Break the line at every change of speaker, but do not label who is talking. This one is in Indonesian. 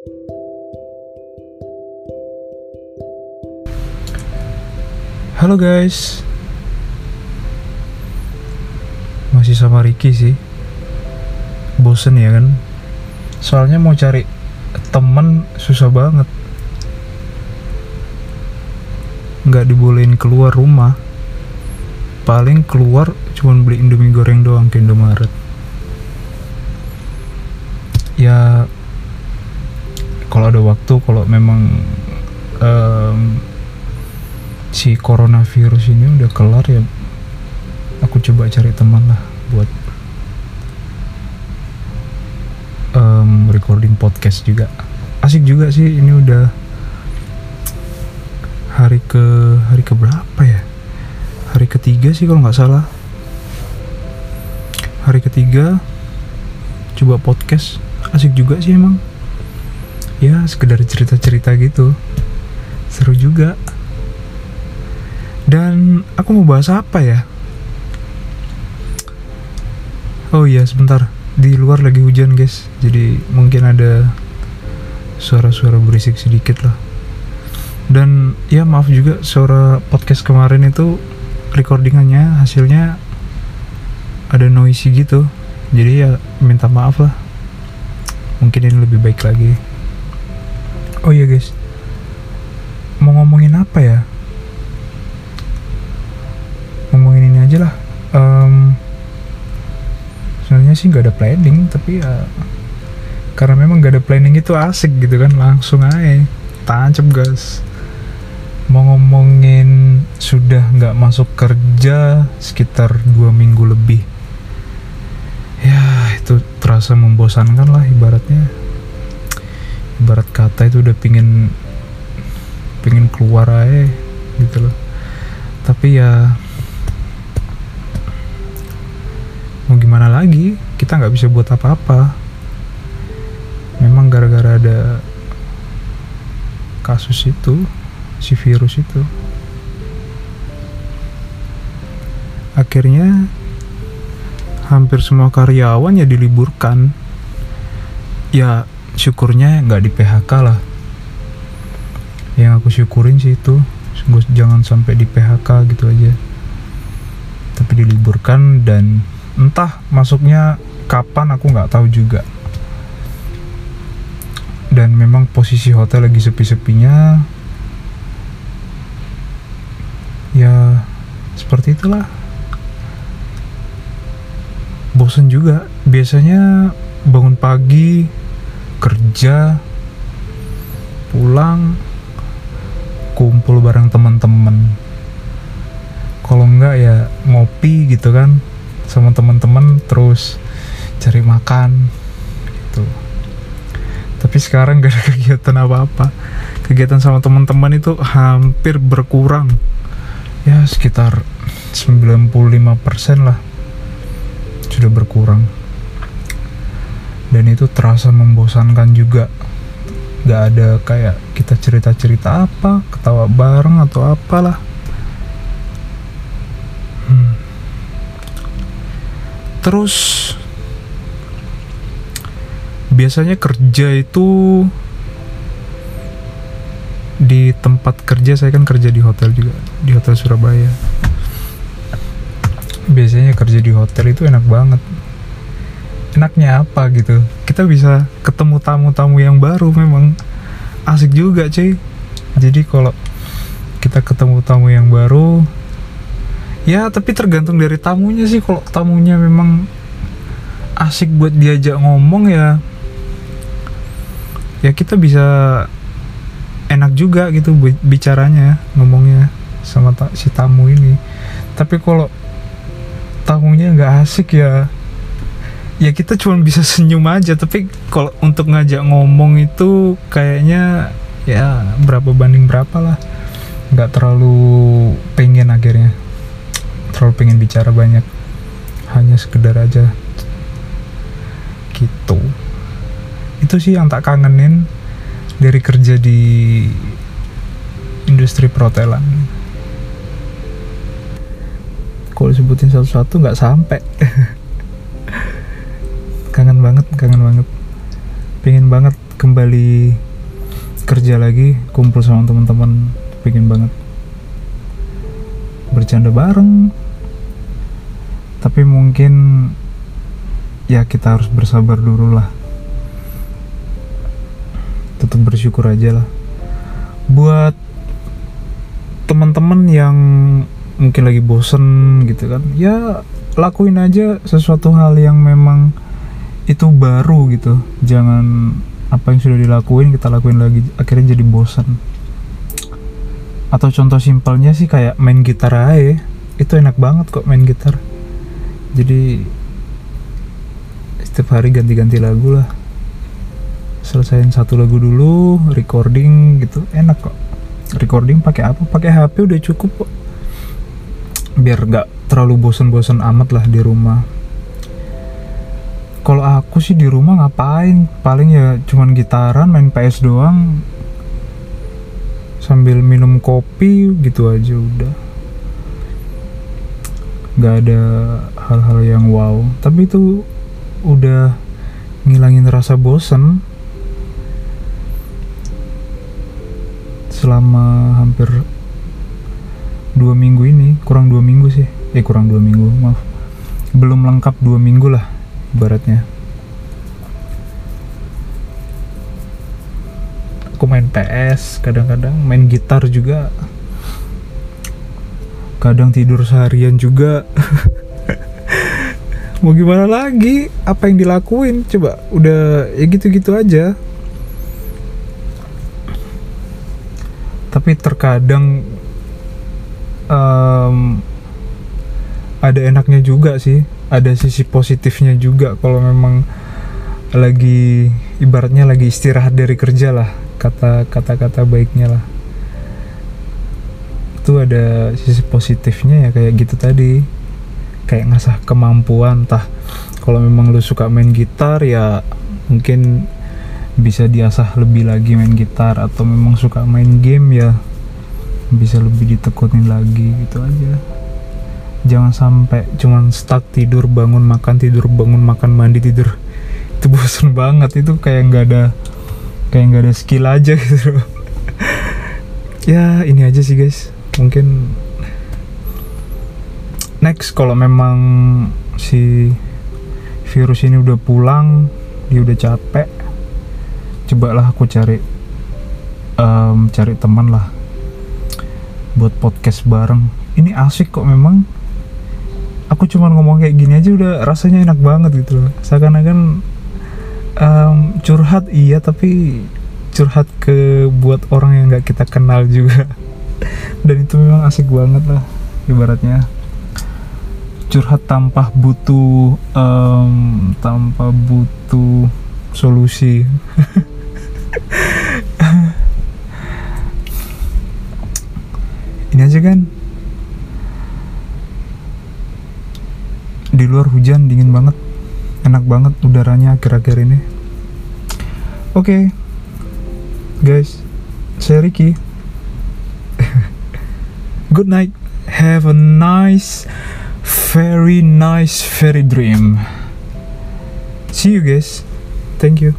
Halo guys. Masih sama Ricky sih. Bosen ya kan? Soalnya mau cari temen susah banget. Nggak dibolehin keluar rumah. Paling keluar cuman beli indomie goreng doang ke Indomaret. Ya Kalau ada waktu Kalau memang em, si coronavirus ini udah kelar ya aku coba cari teman lah buat em, recording podcast juga. Asik juga sih ini udah hari ke hari ke berapa ya? Hari ketiga sih kalau nggak salah. Hari ketiga coba podcast. Asik juga sih emang ya sekedar cerita-cerita gitu. Seru juga. Dan aku mau bahas apa ya? Oh iya sebentar. Di luar lagi hujan guys. Jadi mungkin ada Suara-suara berisik sedikit lah. Dan ya maaf juga Suara podcast kemarin itu Recordingannya hasilnya Ada noisy gitu. Jadi ya minta maaf lah. Mungkin ini lebih baik lagi Oh iya guys. Mau ngomongin apa ya? ngomongin ini aja lah. Em, sebenarnya sih nggak ada planning tapi ya karena memang nggak ada planning itu asik gitu kan langsung aja. Tancap gas mau ngomongin sudah nggak masuk kerja sekitar dua minggu lebih. Ya itu terasa membosankan lah ibaratnya ibarat kata itu udah pingin pingin keluar aja gitu loh. Tapi ya mau gimana lagi? Kita nggak bisa buat apa-apa. Memang gara-gara ada kasus itu si virus itu. Akhirnya hampir semua karyawan ya diliburkan. Ya syukurnya nggak di PHK lah. Yang aku syukurin sih itu Sungguh jangan sampai di PHK gitu aja. Tapi diliburkan dan entah masuknya kapan aku nggak tahu juga. Dan memang posisi hotel lagi sepi-sepinya. Ya seperti itulah. Bosen juga. Biasanya bangun pagi kerja pulang kumpul bareng teman-teman. Kalau enggak ya ngopi gitu kan sama teman-teman terus cari makan gitu. Tapi sekarang gak ada kegiatan apa-apa. Kegiatan sama teman-teman itu hampir berkurang. Ya sekitar 95% lah. Sudah berkurang dan itu terasa membosankan juga. Gak ada kayak kita cerita-cerita apa ketawa bareng atau apalah. Hmm. terus biasanya kerja itu di tempat kerja saya kan kerja di hotel juga di hotel Surabaya. Biasanya kerja di hotel itu enak banget enaknya apa gitu. Kita bisa ketemu tamu-tamu yang baru memang. Asik juga cuy. Jadi kalau kita ketemu tamu yang baru ya tapi tergantung dari tamunya sih. Kalau tamunya memang asik buat diajak ngomong ya ya kita bisa enak juga gitu bi- bicaranya ngomongnya sama si tamu ini. Tapi kalau tamunya nggak asik ya ya kita cuma bisa senyum aja tapi kalau untuk ngajak ngomong itu kayaknya ya berapa banding berapa lah. Nggak terlalu pengen akhirnya. Terlalu pengen bicara banyak. Hanya sekedar aja. Gitu. Itu sih yang tak kangenin dari kerja di industri perhotelan. Kalau disebutin satu-satu nggak sampai banget kangen banget. Pengen banget kembali kerja lagi kumpul sama teman-teman pengen banget. Bercanda bareng. Tapi mungkin ya kita harus bersabar dulu lah. Tetap bersyukur aja lah. Buat teman-teman yang mungkin lagi bosen gitu kan ya lakuin aja sesuatu hal yang memang itu baru gitu. Jangan apa yang sudah dilakuin kita lakuin lagi akhirnya jadi bosan atau contoh simpelnya sih kayak main gitar aja. Itu enak banget kok main gitar. Jadi setiap hari ganti-ganti lagu lah. Selesaiin satu lagu dulu recording gitu enak kok. Recording pakai apa? Pakai HP udah cukup kok. Biar gak terlalu bosen-bosen amat lah di rumah kalau aku sih di rumah ngapain? Paling ya cuman gitaran main PS doang. Sambil minum kopi gitu aja udah. Nggak ada hal-hal yang wow. Tapi itu udah ngilangin rasa bosen. Selama hampir dua minggu ini kurang dua minggu sih. Eh kurang dua minggu maaf. Belum lengkap dua minggu lah baratnya aku main PS kadang-kadang main gitar juga. Kadang tidur seharian juga. Mau gimana lagi? Apa yang dilakuin? Coba udah ya gitu-gitu aja. Tapi terkadang um, ada enaknya juga sih. Ada sisi positifnya juga kalau memang lagi ibaratnya lagi istirahat dari kerja lah kata kata kata baiknya lah. Itu ada sisi positifnya ya kayak gitu tadi. Kayak ngasah kemampuan tah kalau memang lu suka main gitar ya mungkin bisa diasah lebih lagi main gitar atau memang suka main game ya bisa lebih ditekunin lagi gitu aja jangan sampai cuman stuck tidur bangun makan tidur bangun makan mandi tidur. Itu bosan banget itu kayak nggak ada kayak nggak ada skill aja gitu ya ini aja sih guys. Mungkin next kalau memang si virus ini udah pulang dia udah capek cobalah aku cari um, cari teman lah buat podcast bareng. Ini asik kok memang aku cuma ngomong kayak gini aja udah rasanya enak banget gitu loh. Seakan-akan um, curhat iya tapi curhat ke buat orang yang nggak kita kenal juga. Dan itu memang asik banget lah ibaratnya. Curhat tanpa butuh um, tanpa butuh solusi ini aja kan di luar hujan dingin banget enak banget udaranya akhir-akhir ini. Oke okay. guys saya Ricky. Good night have a nice very nice fairy dream. See you guys thank you